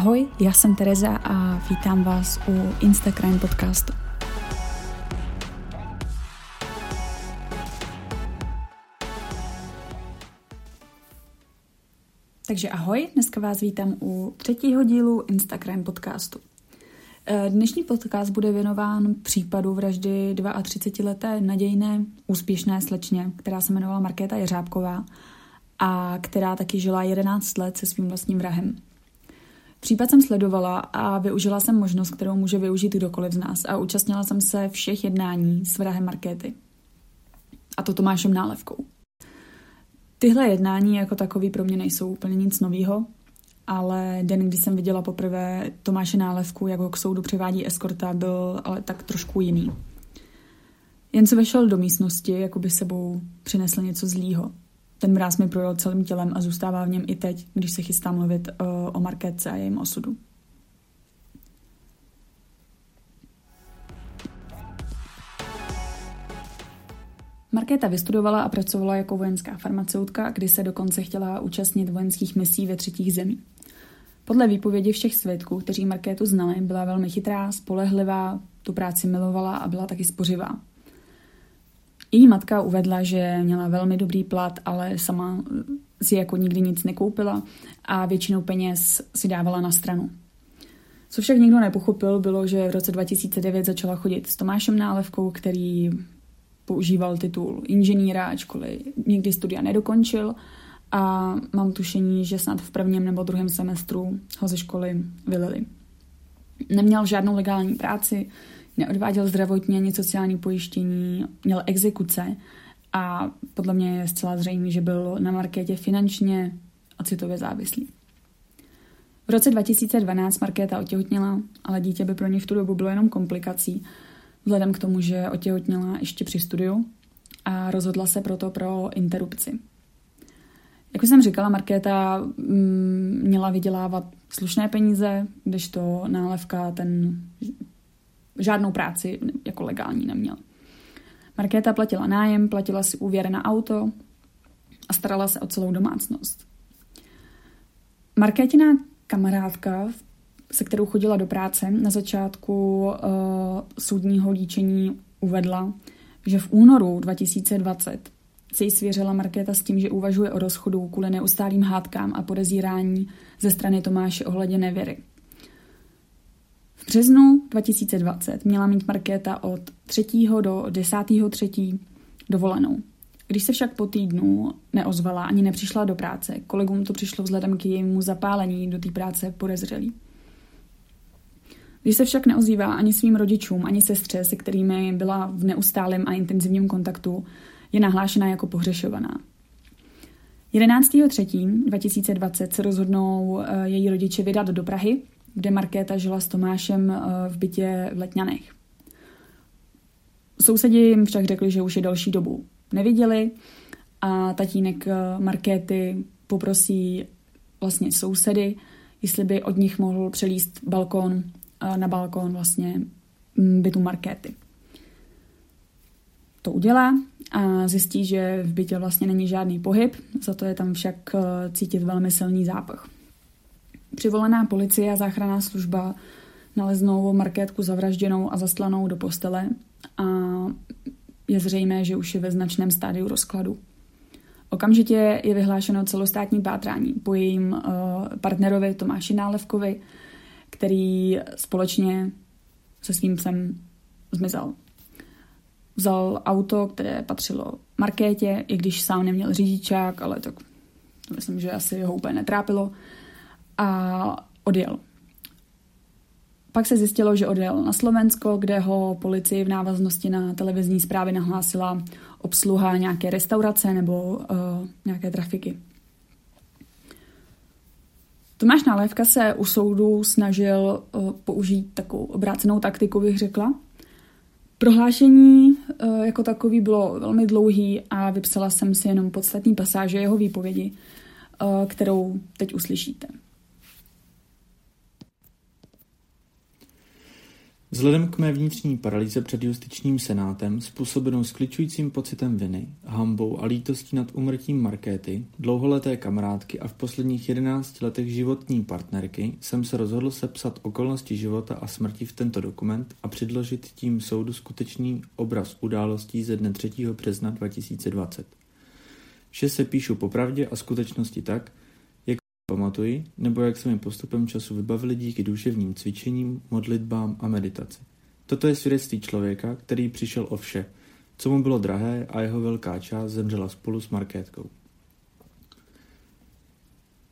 Ahoj, já jsem Tereza a vítám vás u Instagram podcastu. Takže ahoj, dneska vás vítám u třetího dílu Instagram podcastu. Eh, dnešní podcast bude věnován případu vraždy 32-leté nadějné úspěšné slečně, která se jmenovala Markéta Jeřábková a která taky žila 11 let se svým vlastním vrahem. Případ jsem sledovala a využila jsem možnost, kterou může využít kdokoliv z nás a účastnila jsem se všech jednání s vrahem Markéty. A to Tomášem Nálevkou. Tyhle jednání jako takový pro mě nejsou úplně nic novýho, ale den, kdy jsem viděla poprvé Tomáše Nálevku, jak ho k soudu přivádí eskorta, byl ale tak trošku jiný. Jen se vešel do místnosti, jako by sebou přinesl něco zlýho. Ten mráz mi projel celým tělem a zůstává v něm i teď, když se chystám mluvit o, eh, o Markétce a jejím osudu. Markéta vystudovala a pracovala jako vojenská farmaceutka, kdy se dokonce chtěla účastnit vojenských misí ve třetích zemích. Podle výpovědi všech svědků, kteří Markétu znali, byla velmi chytrá, spolehlivá, tu práci milovala a byla taky spořivá. Její matka uvedla, že měla velmi dobrý plat, ale sama si jako nikdy nic nekoupila a většinou peněz si dávala na stranu. Co však nikdo nepochopil, bylo, že v roce 2009 začala chodit s Tomášem Nálevkou, který používal titul inženýra, ačkoliv nikdy studia nedokončil a mám tušení, že snad v prvním nebo druhém semestru ho ze školy vylili. Neměl žádnou legální práci, neodváděl zdravotní ani sociální pojištění, měl exekuce a podle mě je zcela zřejmé, že byl na markétě finančně a citově závislý. V roce 2012 Markéta otěhotněla, ale dítě by pro ně v tu dobu bylo jenom komplikací, vzhledem k tomu, že otěhotněla ještě při studiu a rozhodla se proto pro interrupci. Jak už jsem říkala, Markéta mm, měla vydělávat slušné peníze, když to nálevka ten žádnou práci jako legální neměl. Markéta platila nájem, platila si úvěr na auto a starala se o celou domácnost. Markétina kamarádka, se kterou chodila do práce, na začátku uh, soudního líčení uvedla, že v únoru 2020 se jí svěřila Markéta s tím, že uvažuje o rozchodu kvůli neustálým hádkám a podezírání ze strany Tomáše ohledně nevěry. V březnu 2020 měla mít Markéta od 3. do 10. 3. dovolenou. Když se však po týdnu neozvala ani nepřišla do práce, kolegům to přišlo vzhledem k jejímu zapálení do té práce podezřelý. Když se však neozývá ani svým rodičům, ani sestře, se kterými byla v neustálém a intenzivním kontaktu, je nahlášena jako pohřešovaná. 11.3.2020 se rozhodnou eh, její rodiče vydat do Prahy, kde Markéta žila s Tomášem eh, v bytě v Letňanech. Sousedi jim však řekli, že už je další dobu neviděli a tatínek eh, Markéty poprosí vlastně sousedy, jestli by od nich mohl přelíst balkon na balkon vlastně mm, bytu Markéty. To udělá a zjistí, že v bytě vlastně není žádný pohyb, za to je tam však eh, cítit velmi silný zápach. Přivolaná policie a záchranná služba naleznou Markétku zavražděnou a zaslanou do postele a je zřejmé, že už je ve značném stádiu rozkladu. Okamžitě je vyhlášeno celostátní pátrání po jejím uh, partnerovi Tomáši Nálevkovi, který společně se svým psem zmizel. Vzal auto, které patřilo Markétě, i když sám neměl řidičák, ale tak myslím, že asi ho úplně netrápilo. A odjel. Pak se zjistilo, že odjel na Slovensko, kde ho policii v návaznosti na televizní zprávy nahlásila obsluha nějaké restaurace nebo uh, nějaké trafiky. Tomáš Nálévka se u soudu snažil uh, použít takovou obrácenou taktiku, bych řekla, Prohlášení eh, jako takový bylo velmi dlouhý a vypsala jsem si jenom podstatní pasáže jeho výpovědi, eh, kterou teď uslyšíte. Vzhledem k mé vnitřní paralýze před justičním senátem, způsobenou skličujícím pocitem viny, hambou a lítostí nad umrtím Markéty, dlouholeté kamarádky a v posledních 11 letech životní partnerky, jsem se rozhodl sepsat okolnosti života a smrti v tento dokument a předložit tím soudu skutečný obraz událostí ze dne 3. března 2020. Vše se píšu popravdě a skutečnosti tak, pamatuji, nebo jak se mi postupem času vybavili díky duševním cvičením, modlitbám a meditaci. Toto je svědectví člověka, který přišel o vše, co mu bylo drahé a jeho velká část zemřela spolu s Markétkou.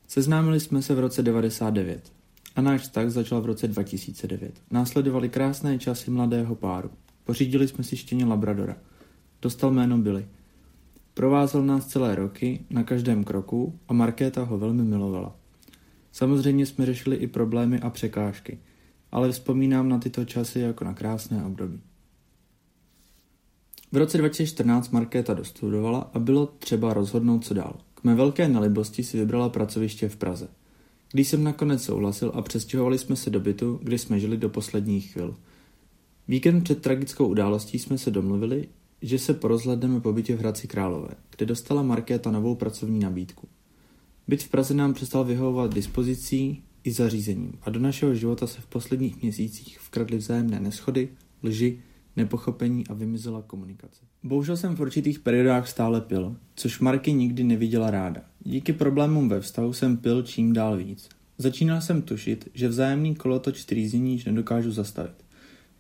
Seznámili jsme se v roce 99 a náš vztah začal v roce 2009. Následovaly krásné časy mladého páru. Pořídili jsme si štěně Labradora. Dostal jméno Billy – Provázel nás celé roky, na každém kroku a Markéta ho velmi milovala. Samozřejmě jsme řešili i problémy a překážky, ale vzpomínám na tyto časy jako na krásné období. V roce 2014 Markéta dostudovala a bylo třeba rozhodnout, co dál. K mé velké nelibosti si vybrala pracoviště v Praze. Když jsem nakonec souhlasil a přestěhovali jsme se do bytu, kde jsme žili do posledních chvil. Víkend před tragickou událostí jsme se domluvili, že se porozhledneme po bytě v Hradci Králové, kde dostala Markéta novou pracovní nabídku. Byt v Praze nám přestal vyhovovat dispozicí i zařízením a do našeho života se v posledních měsících vkradly vzájemné neschody, lži, nepochopení a vymizela komunikace. Bohužel jsem v určitých periodách stále pil, což Marky nikdy neviděla ráda. Díky problémům ve vztahu jsem pil čím dál víc. Začínal jsem tušit, že vzájemný kolotoč trýzení již nedokážu zastavit.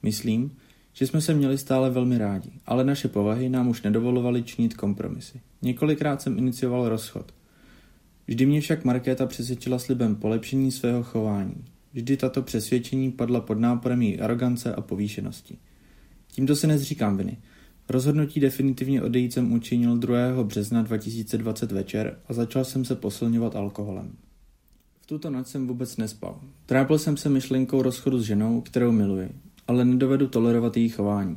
Myslím, že jsme se měli stále velmi rádi, ale naše povahy nám už nedovolovaly činit kompromisy. Několikrát jsem inicioval rozchod. Vždy mě však Markéta přesvědčila slibem polepšení svého chování. Vždy tato přesvědčení padla pod náporem její arogance a povýšenosti. Tímto se nezříkám viny. Rozhodnutí definitivně odejít jsem učinil 2. března 2020 večer a začal jsem se posilňovat alkoholem. V tuto noc jsem vůbec nespal. Trápil jsem se myšlenkou rozchodu s ženou, kterou miluji ale nedovedu tolerovat její chování.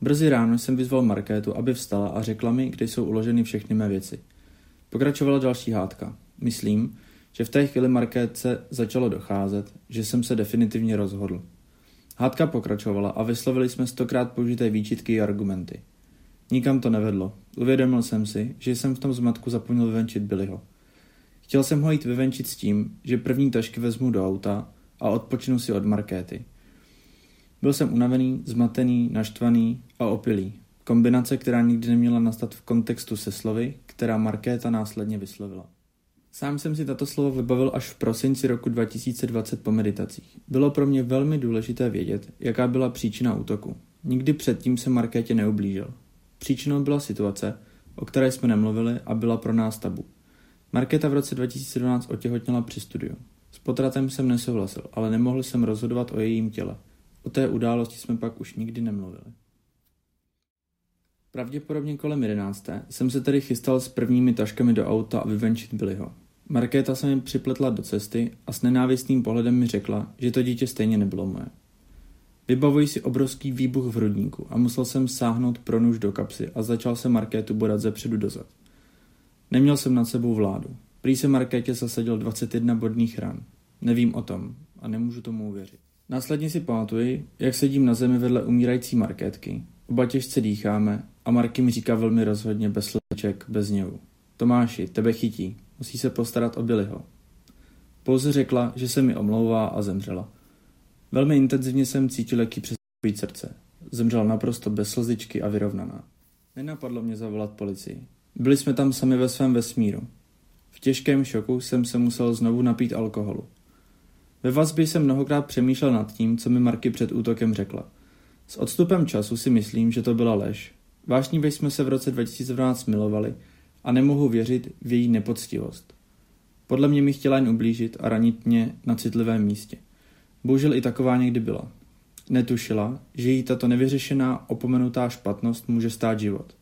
Brzy ráno jsem vyzval Markétu, aby vstala a řekla mi, kde jsou uloženy všechny mé věci. Pokračovala další hádka. Myslím, že v té chvíli Markétce začalo docházet, že jsem se definitivně rozhodl. Hádka pokračovala a vyslovili jsme stokrát použité výčitky i argumenty. Nikam to nevedlo. Uvědomil jsem si, že jsem v tom zmatku zapomněl vyvenčit Billyho. Chtěl jsem ho jít vyvenčit s tím, že první tašky vezmu do auta a odpočinu si od Markéty. Byl jsem unavený, zmatený, naštvaný a opilý. Kombinace, která nikdy neměla nastat v kontextu se slovy, která Markéta následně vyslovila. Sám jsem si tato slova vybavil až v prosinci roku 2020 po meditacích. Bylo pro mě velmi důležité vědět, jaká byla příčina útoku. Nikdy předtím se Markétě neublížil. Příčinou byla situace, o které jsme nemluvili a byla pro nás tabu. Markéta v roce 2012 otěhotněla při studiu. S potratem jsem nesouhlasil, ale nemohl jsem rozhodovat o jejím těle – O té události jsme pak už nikdy nemluvili. Pravděpodobně kolem jedenácté jsem se tedy chystal s prvními taškami do auta a vyvenčit Billyho. Markéta se mi připletla do cesty a s nenávistným pohledem mi řekla, že to dítě stejně nebylo moje. Vybavuji si obrovský výbuch v hrudníku a musel jsem sáhnout pro nůž do kapsy a začal se Markétu bodat ze předu dozad. Neměl jsem nad sebou vládu. Prý se Markétě zasadil 21 bodných ran. Nevím o tom a nemůžu tomu uvěřit. Následně si pamatuji, jak sedím na zemi vedle umírající marketky. Oba těžce dýcháme a Marky mi říká velmi rozhodně, bez sleček, bez něvu. Tomáši, tebe chytí, musí se postarat o Billyho. Pouze řekla, že se mi omlouvá a zemřela. Velmi intenzivně jsem cítil, jaký přestupují srdce. Zemřela naprosto bez slzičky a vyrovnaná. Nenapadlo mě zavolat policii. Byli jsme tam sami ve svém vesmíru. V těžkém šoku jsem se musel znovu napít alkoholu. Ve vazbě jsem mnohokrát přemýšlel nad tím, co mi Marky před útokem řekla. S odstupem času si myslím, že to byla lež. Vášnivě jsme se v roce 2012 milovali a nemohu věřit v její nepoctivost. Podle mě mi chtěla jen ublížit a ranit mě na citlivém místě. Bohužel i taková někdy byla. Netušila, že jí tato nevyřešená, opomenutá špatnost může stát život.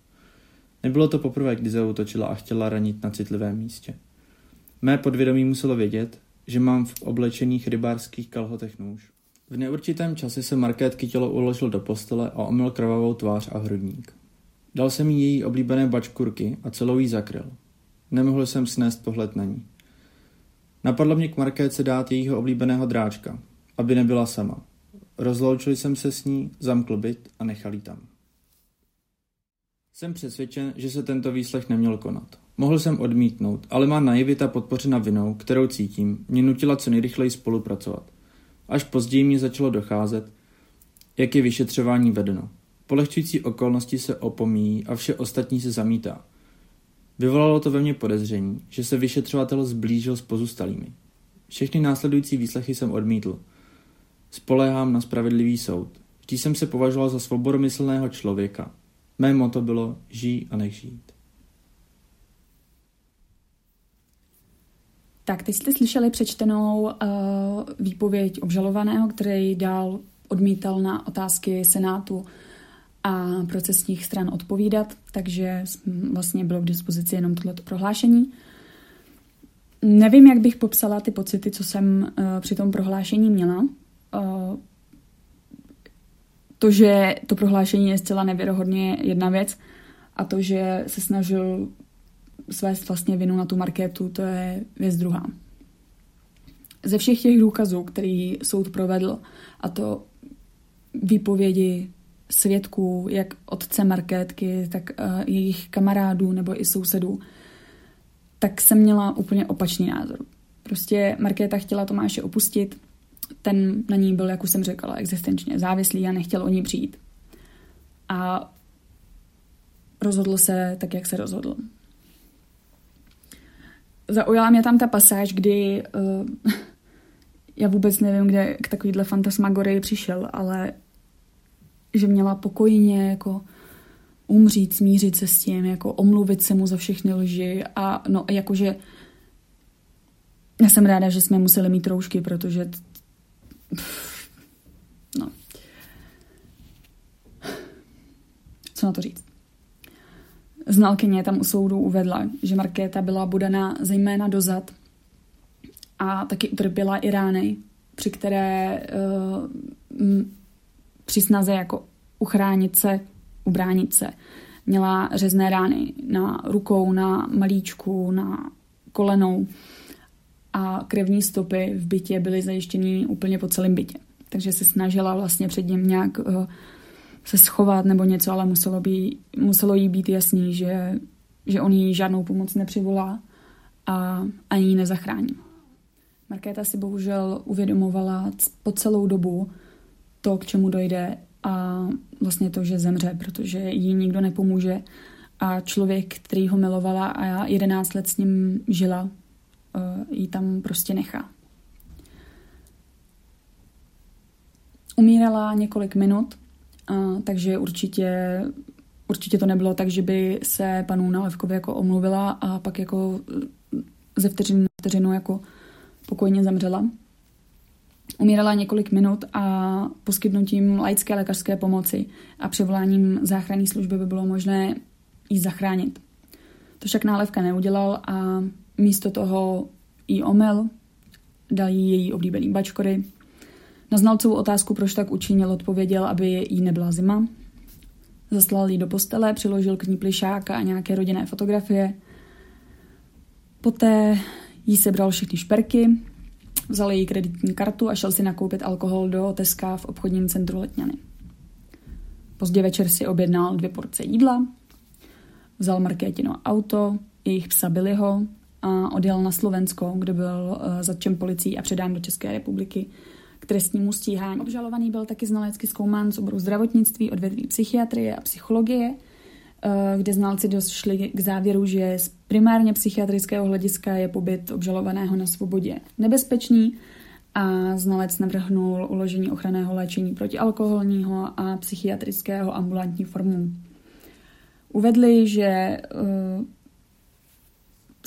Nebylo to poprvé, kdy zautočila a chtěla ranit na citlivém místě. Mé podvědomí muselo vědět, že mám v oblečených rybářských kalhotech nůž. V neurčitém čase se Markétky tělo uložil do postele a omyl krvavou tvář a hrudník. Dal jsem jí její oblíbené bačkurky a celou jí zakryl. Nemohl jsem snést pohled na ní. Napadlo mě k Markétce dát jejího oblíbeného dráčka, aby nebyla sama. Rozloučil jsem se s ní, zamkl byt a nechal jí tam. Jsem přesvědčen, že se tento výslech neměl konat. Mohl jsem odmítnout, ale má naivita podpořena vinou, kterou cítím, mě nutila co nejrychleji spolupracovat. Až později mě začalo docházet, jak je vyšetřování vedeno. Polehčující okolnosti se opomíjí a vše ostatní se zamítá. Vyvolalo to ve mně podezření, že se vyšetřovatel zblížil s pozůstalými. Všechny následující výslechy jsem odmítl. Spoléhám na spravedlivý soud. Vždy jsem se považoval za svobodomyslného člověka. Mé moto bylo žij a nech žít. Tak, teď jste slyšeli přečtenou uh, výpověď obžalovaného, který dál odmítal na otázky Senátu a procesních stran odpovídat, takže vlastně bylo k dispozici jenom tohleto prohlášení. Nevím, jak bych popsala ty pocity, co jsem uh, při tom prohlášení měla. Uh, to, že to prohlášení je zcela nevěrohodně jedna věc a to, že se snažil svést vlastně vinu na tu marketu, to je věc druhá. Ze všech těch důkazů, který soud provedl, a to výpovědi svědků, jak otce marketky, tak uh, jejich kamarádů nebo i sousedů, tak jsem měla úplně opačný názor. Prostě Markéta chtěla Tomáše opustit, ten na ní byl, jak už jsem řekla, existenčně závislý a nechtěl o ní přijít. A rozhodl se tak, jak se rozhodl. Zaujala mě tam ta pasáž, kdy uh, já vůbec nevím, kde k takovýhle fantasmagorii přišel, ale že měla pokojně jako umřít, smířit se s tím, jako omluvit se mu za všechny lži a no jakože já jsem ráda, že jsme museli mít roušky, protože no. Co na to říct? Znalkyně tam u soudu uvedla, že Markéta byla budena zejména dozad a taky utrpěla i rány, při které uh, při snaze jako uchránit se, ubránit se. Měla řezné rány na rukou, na malíčku, na kolenou a krevní stopy v bytě byly zajištěny úplně po celém bytě. Takže se snažila vlastně před ním nějak uh, se schovat nebo něco, ale muselo, být, muselo jí být jasný, že, že on jí žádnou pomoc nepřivolá a ani ji nezachrání. Markéta si bohužel uvědomovala po celou dobu to, k čemu dojde a vlastně to, že zemře, protože jí nikdo nepomůže a člověk, který ho milovala a já 11 let s ním žila, eh, ji tam prostě nechá. Umírala několik minut, takže určitě, určitě to nebylo tak, že by se panu Nalevkovi jako omluvila a pak jako ze vteřiny na vteřinu jako pokojně zemřela. Umírala několik minut a poskytnutím laické lékařské pomoci a přivoláním záchranné služby by bylo možné ji zachránit. To však nálevka neudělal a místo toho jí omel, dal jí její oblíbený bačkory. Na znalcovou otázku, proč tak učinil, odpověděl, aby jí nebyla zima. Zaslal jí do postele, přiložil k ní plišáka a nějaké rodinné fotografie. Poté jí sebral všechny šperky, vzal její kreditní kartu a šel si nakoupit alkohol do Teska v obchodním centru Letňany. Pozdě večer si objednal dvě porce jídla, vzal Markétino auto, jejich psa Billyho a odjel na Slovensko, kde byl uh, zatčen policií a předán do České republiky trestnímu stíhání. Obžalovaný byl taky znalecky zkoumán z oboru zdravotnictví, odvětví psychiatrie a psychologie – Eh, kde znalci došli k závěru, že z primárně psychiatrického hlediska je pobyt obžalovaného na svobodě nebezpečný a znalec navrhnul uložení ochranného léčení protialkoholního a psychiatrického ambulantní formu. Uvedli, že eh,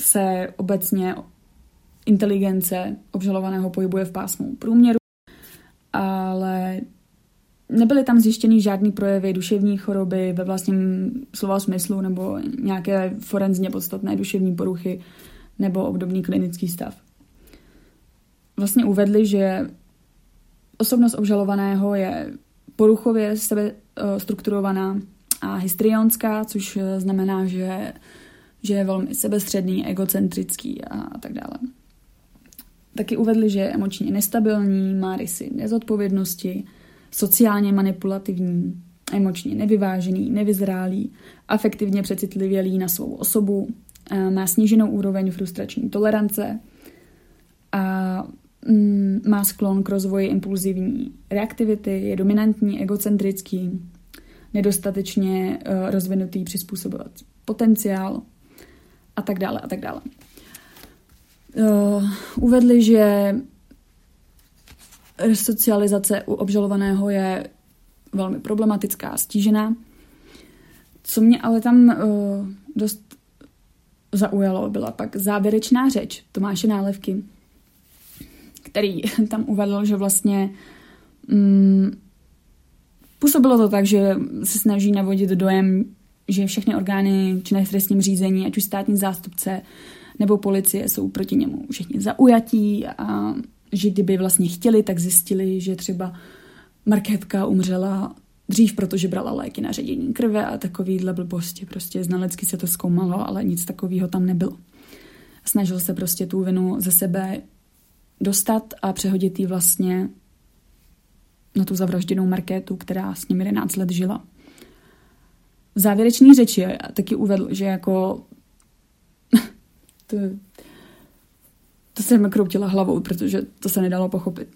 se obecně inteligence obžalovaného pohybuje v pásmu průměru, ale Nebyly tam zjištěny žádný projevy duševní choroby ve vlastním slova smyslu nebo nějaké forenzně podstatné duševní poruchy nebo obdobný klinický stav. Vlastně uvedli, že osobnost obžalovaného je poruchově sebe eh, strukturovaná a histrionská, což eh, znamená, že, že je velmi sebestředný, egocentrický a tak dále. Taky uvedli, že je emočně nestabilní, má rysy nezodpovědnosti, sociálně manipulativní, emočně nevyvážený, nevyzrálý, afektivně přecitlivělý na svou osobu, má sníženou úroveň frustrační tolerance a mm, má sklon k rozvoji impulzivní reaktivity, je dominantní, egocentrický, nedostatečně uh, rozvinutý přizpůsobovací potenciál a tak dále a tak dále. Uh, uvedli, že resocializace u obžalovaného je velmi problematická, stížená. Co mě ale tam uh, dost zaujalo, byla pak závěrečná řeč Tomáše Nálevky, který tam uvedl, že vlastně mm, působilo to tak, že se snaží navodit dojem, že všechny orgány činné v trestním řízení, ať už státní zástupce nebo policie, jsou proti němu všichni zaujatí a že kdyby vlastně chtěli, tak zjistili, že třeba Markétka umřela dřív, protože brala léky na ředění krve a takovýhle blbosti. Prostě znalecky se to zkoumalo, ale nic takového tam nebylo. Snažil se prostě tu vinu ze sebe dostat a přehodit ji vlastně na tu zavražděnou Markétu, která s ním 11 let žila. V řeči taky uvedl, že jako to, to se mi kroutila hlavou, protože to se nedalo pochopit.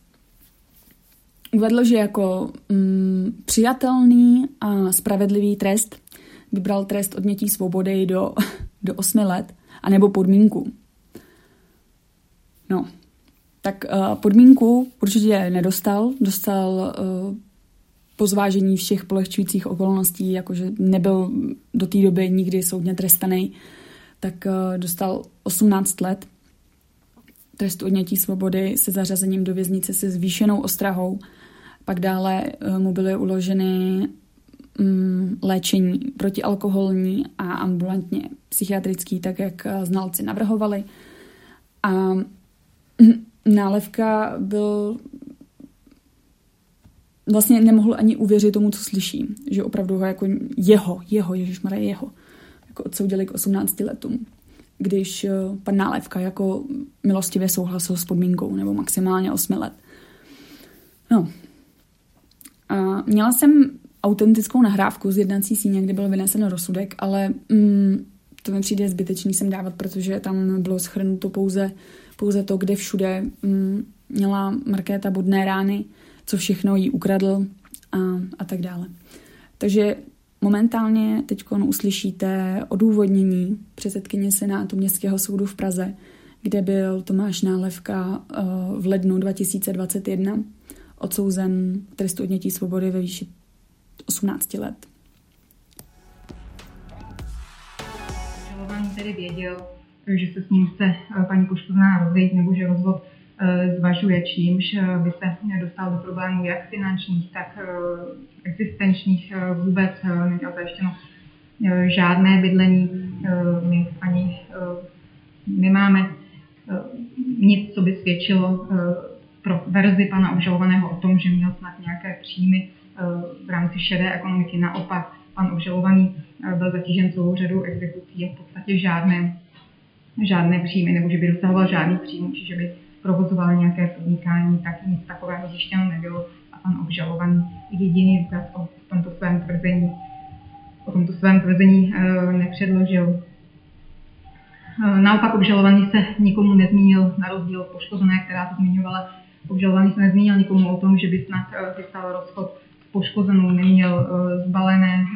Uvedl, že jako mm, přijatelný a spravedlivý trest vybral trest odnětí svobody do, do 8 let, anebo podmínku. No, tak uh, podmínku určitě nedostal. Dostal uh, po zvážení všech polehčujících okolností, jakože nebyl do té doby nikdy soudně trestaný, tak uh, dostal 18 let trest odnětí svobody se zařazením do věznice se zvýšenou ostrahou. Pak dále uh, mu byly uloženy um, léčení protialkoholní a ambulantně psychiatrický, tak jak znalci navrhovali. A Nálevka byl vlastně nemohl ani uvěřit tomu, co slyší. Že opravdu ho jako jeho, jeho, Ježišmarja jeho, odsoudili k 18 letům. Když eh, pan Nálevka jako milostivě souhlasil s podmínkou, nebo maximálně 8 let. No. A měla jsem autentickou nahrávku z jednací síně, kde byl vynesen rozsudek, ale mm, to mi přijde zbytečný sem dávat, protože tam bylo schrnuto pouze pouze to, kde všude mm, měla Markéta bodné rány, co všechno jí ukradl a, a tak dále. Takže momentálně teď uslyšíte odůvodnění předsedkyně Senátu Městského soudu v Praze, kde byl Tomáš Nálevka uh, v lednu 2021 odsouzen trestu odnětí svobody ve výši 18 let. Žalovaný tedy věděl, že se s ním chce eh, paní poškozená rozejít nebo že rozvod eh, zvažuje, čímž eh, by se dostal do problémů jak finančních, tak existenčních vůbec neměl zajištěno žádné bydlení. My ani nemáme nic, co by svědčilo pro verzi pana obžalovaného o tom, že měl snad nějaké příjmy v rámci šedé ekonomiky. Naopak, pan obžalovaný byl zatížen celou řadou exekucí a v podstatě žádné žádné příjmy, nebo že by dosahoval žádný příjmy, či že by provozoval nějaké podnikání, tak nic takového zjištěno nebylo a pan obžalovaný jediný důkaz o tomto svém tvrzení, o tomto svém tvrzení e, nepředložil. E, naopak obžalovaný se nikomu nezmínil, na rozdíl od poškozené, která to zmiňovala, obžalovaný se nezmínil nikomu o tom, že by snad chystal rozchod s poškozenou, neměl zbalené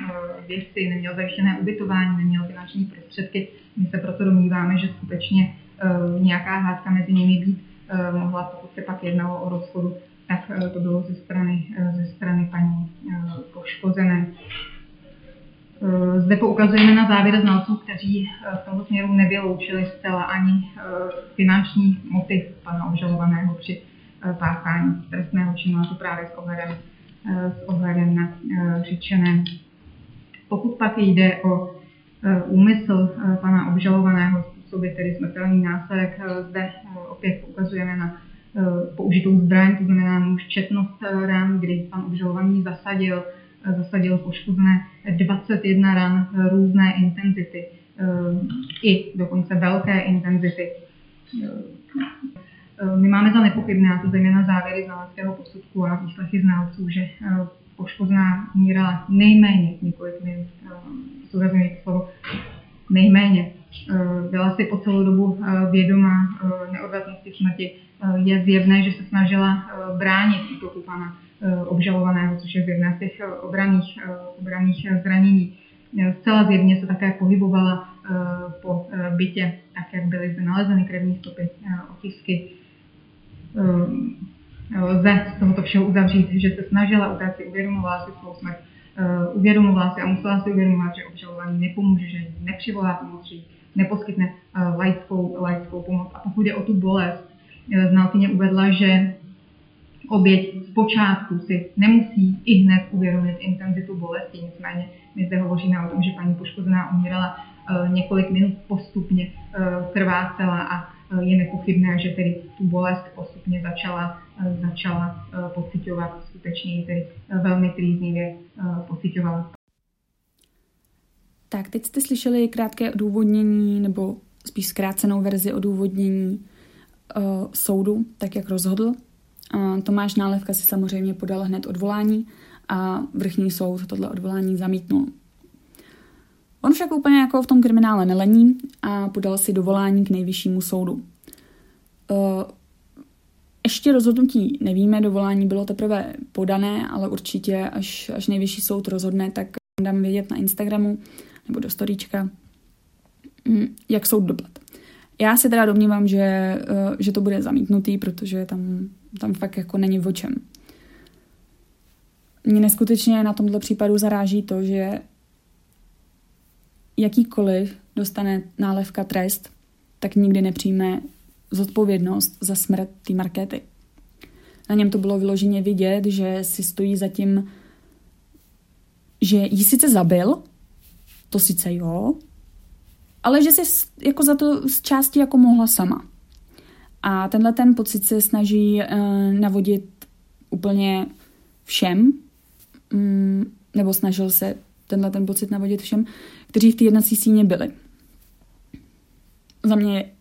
věci, neměl zajištěné ubytování, neměl finanční prostředky my se proto domníváme, že skutečně nějaká hádka mezi nimi být mohla, pokud se pak jednalo o rozchodu, tak uh, to bylo ze strany, uh, ze strany paní poškozené. Zde poukazujeme na závěr znalců, kteří v tomto směru nevyloučili zcela ani finanční motiv pana obžalovaného při páchání trestného činu, a to právě s ohledem, s ohledem na řečené. Pokud pak jde o Eh, úmysl eh, pana obžalovaného způsobit, tedy smrtelný následek. Eh, zde opět ukazujeme na použitou zbraň, to znamená muž četnost ran, kdy pan obžalovaný zasadil, zasadil poškozené 21 ran různé intenzity, i dokonce velké intenzity. My máme za nepochybné, a to zejména závěry znaleckého posudku a výslechy znalců, že poškozená umírala nejméně několik minut, zdůrazňuji slovo nejméně. Byla si po celou dobu vědoma neodvratnosti smrti. Je zjevné, že se snažila bránit útoku pana obžalovaného, což je zjevné z těch obraných, obraných zranění. Zcela zjevně se také pohybovala po bytě, tak jak byly zde nalezeny krevní stopy, otisky lze z tohoto všeho uzavřít, že se snažila utéct si, uvědomovala si svou smrt, uvědomovala si a musela si uvědomovat, že obžalovaný nepomůže, že nepřivolá pomoc, neposkytne uh, laickou, laickou pomoc. A pokud je o tu bolest, uh, znalkyně uvedla, že oběť zpočátku si nemusí i hned uvědomit intenzitu bolesti, nicméně my zde hovoříme o tom, že paní poškozená umírala uh, několik minut postupně, krvácela a je nepochybné, že tedy tu bolest postupně začala začala eh, pocitovat, skutečně tedy eh, velmi trýznivě eh, pocitovala. Tak, teď jste slyšeli krátké odůvodnění, nebo spíš zkrácenou verzi odůvodnění uh, soudu, tak jak rozhodl. Uh, Tomáš Nálevka si samozřejmě podal hned odvolání a vrchní soud tohle odvolání zamítnul. On však úplně jako v tom kriminále nelení a podal si dovolání k nejvyššímu soudu. Uh, ještě rozhodnutí nevíme, dovolání bylo teprve podané, ale určitě, až, až nejvyšší soud rozhodne, tak dám vědět na Instagramu nebo do storíčka, mm, jak soud dopad. Já se teda domnívám, že, eh, že to bude zamítnutý, protože tam, tam fakt jako není v čem. Mě neskutečně na tomto případu zaráží to, že jakýkoliv dostane nálevka trest, tak nikdy nepřijme zodpovědnost za smrt té Markéty. Na něm to bylo vyloženě vidět, že si stojí za tím, že ji sice zabil, to sice jo, ale že si jako za to z části jako mohla sama. A tenhle ten pocit se snaží uh, navodit úplně všem, um, nebo snažil se tenhle ten pocit navodit všem, kteří v té jednací síně byli. Za mě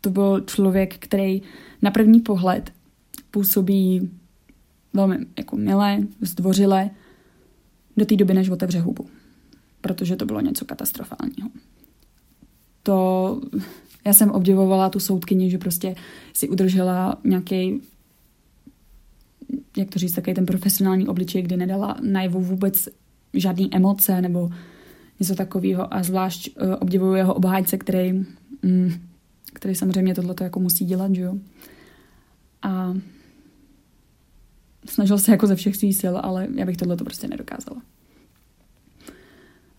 to byl člověk, který na první pohled působí velmi jako milé, zdvořile, do té doby, než otevře hubu. Protože to bylo něco katastrofálního. To, já jsem obdivovala tu soudkyni, že prostě si udržela nějaký jak to říct, takový ten profesionální obličej, kdy nedala najevo vůbec žádný emoce nebo něco takového a zvlášť uh, obdivuju jeho obhájce, který mm, který samozřejmě tohle jako musí dělat, že jo. A snažil se jako ze všech svých sil, ale já bych tohle to prostě nedokázala.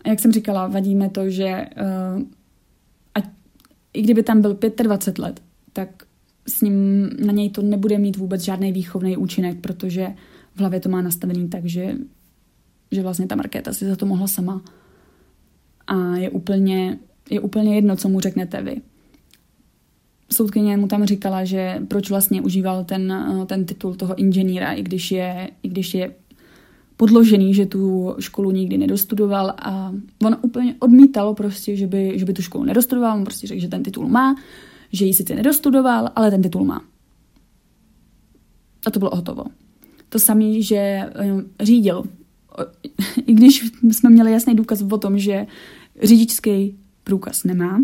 A jak jsem říkala, vadíme to, že uh, ať, i kdyby tam byl 25 let, tak s ním na něj to nebude mít vůbec žádný výchovný účinek, protože v hlavě to má nastavený tak, že, že vlastně ta Markéta si za to mohla sama. A je úplně, je úplně jedno, co mu řeknete vy soudkyně mu tam říkala, že proč vlastně užíval ten, eh, ten titul toho inženýra, i když je, i když je podložený, že tu školu nikdy nedostudoval a on úplně odmítal prostě, že by, že by tu školu nedostudoval, on prostě řekl, že ten titul má, že ji sice nedostudoval, ale ten titul má. A to bylo hotovo. To samé, že eh, řídil. I když jsme měli jasný důkaz o tom, že řidičský průkaz nemá,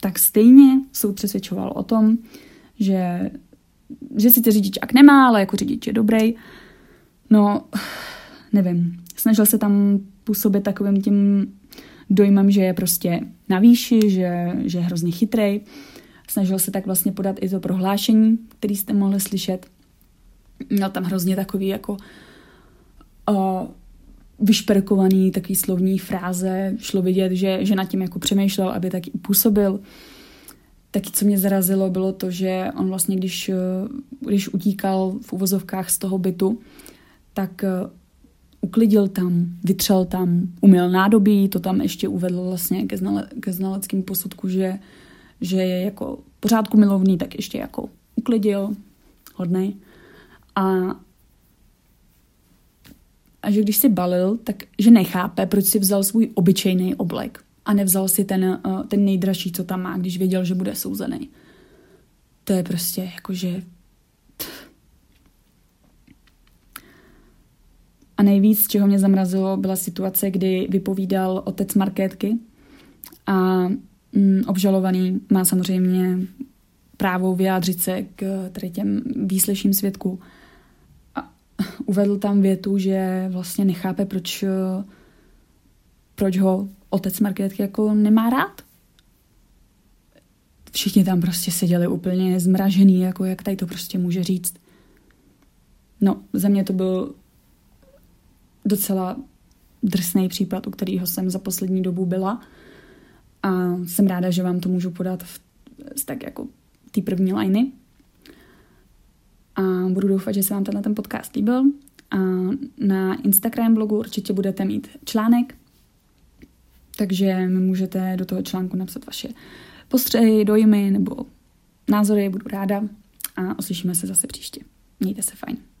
tak stejně soud přesvědčoval o tom, že, že si ty řidičák nemá, ale jako řidič je dobrý. No, nevím. Snažil se tam působit takovým tím dojmem, že je prostě na výši, že, že je hrozně chytrý. Snažil se tak vlastně podat i to prohlášení, který jste mohli slyšet. Měl tam hrozně takový jako uh, vyšperkovaný takový slovní fráze, šlo vidět, že, že nad tím jako přemýšlel, aby taky působil. Taky, co mě zarazilo, bylo to, že on vlastně, když, když utíkal v uvozovkách z toho bytu, tak uklidil tam, vytřel tam, uměl nádobí, to tam ještě uvedl vlastně ke, znale, ke znaleckým posudku, že, že je jako pořádku milovný, tak ještě jako uklidil, hodnej. A a že když si balil, tak že nechápe, proč si vzal svůj obyčejný oblek a nevzal si ten, uh, ten nejdražší, co tam má, když věděl, že bude souzený. to je prostě jakože... A nejvíc, čeho mě zamrazilo, byla situace, kdy vypovídal otec Markétky a mm, obžalovaný má samozřejmě právo vyjádřit se k tady těm výslyším svědků. A uvedl tam větu, že vlastně nechápe, proč, proč ho otec Markétky jako nemá rád. Všichni tam prostě seděli úplně zmražený, jako jak tady to prostě může říct. No, za mě to byl docela drsný případ, u kterého jsem za poslední dobu byla. A jsem ráda, že vám to můžu podat v, tak jako ty první liney. A budu doufat, že se vám tenhle ten podcast líbil. A na Instagram blogu určitě budete mít článek, takže mi můžete do toho článku napsat vaše postřehy, dojmy nebo názory, budu ráda a oslyšíme se zase příště. Mějte se fajn.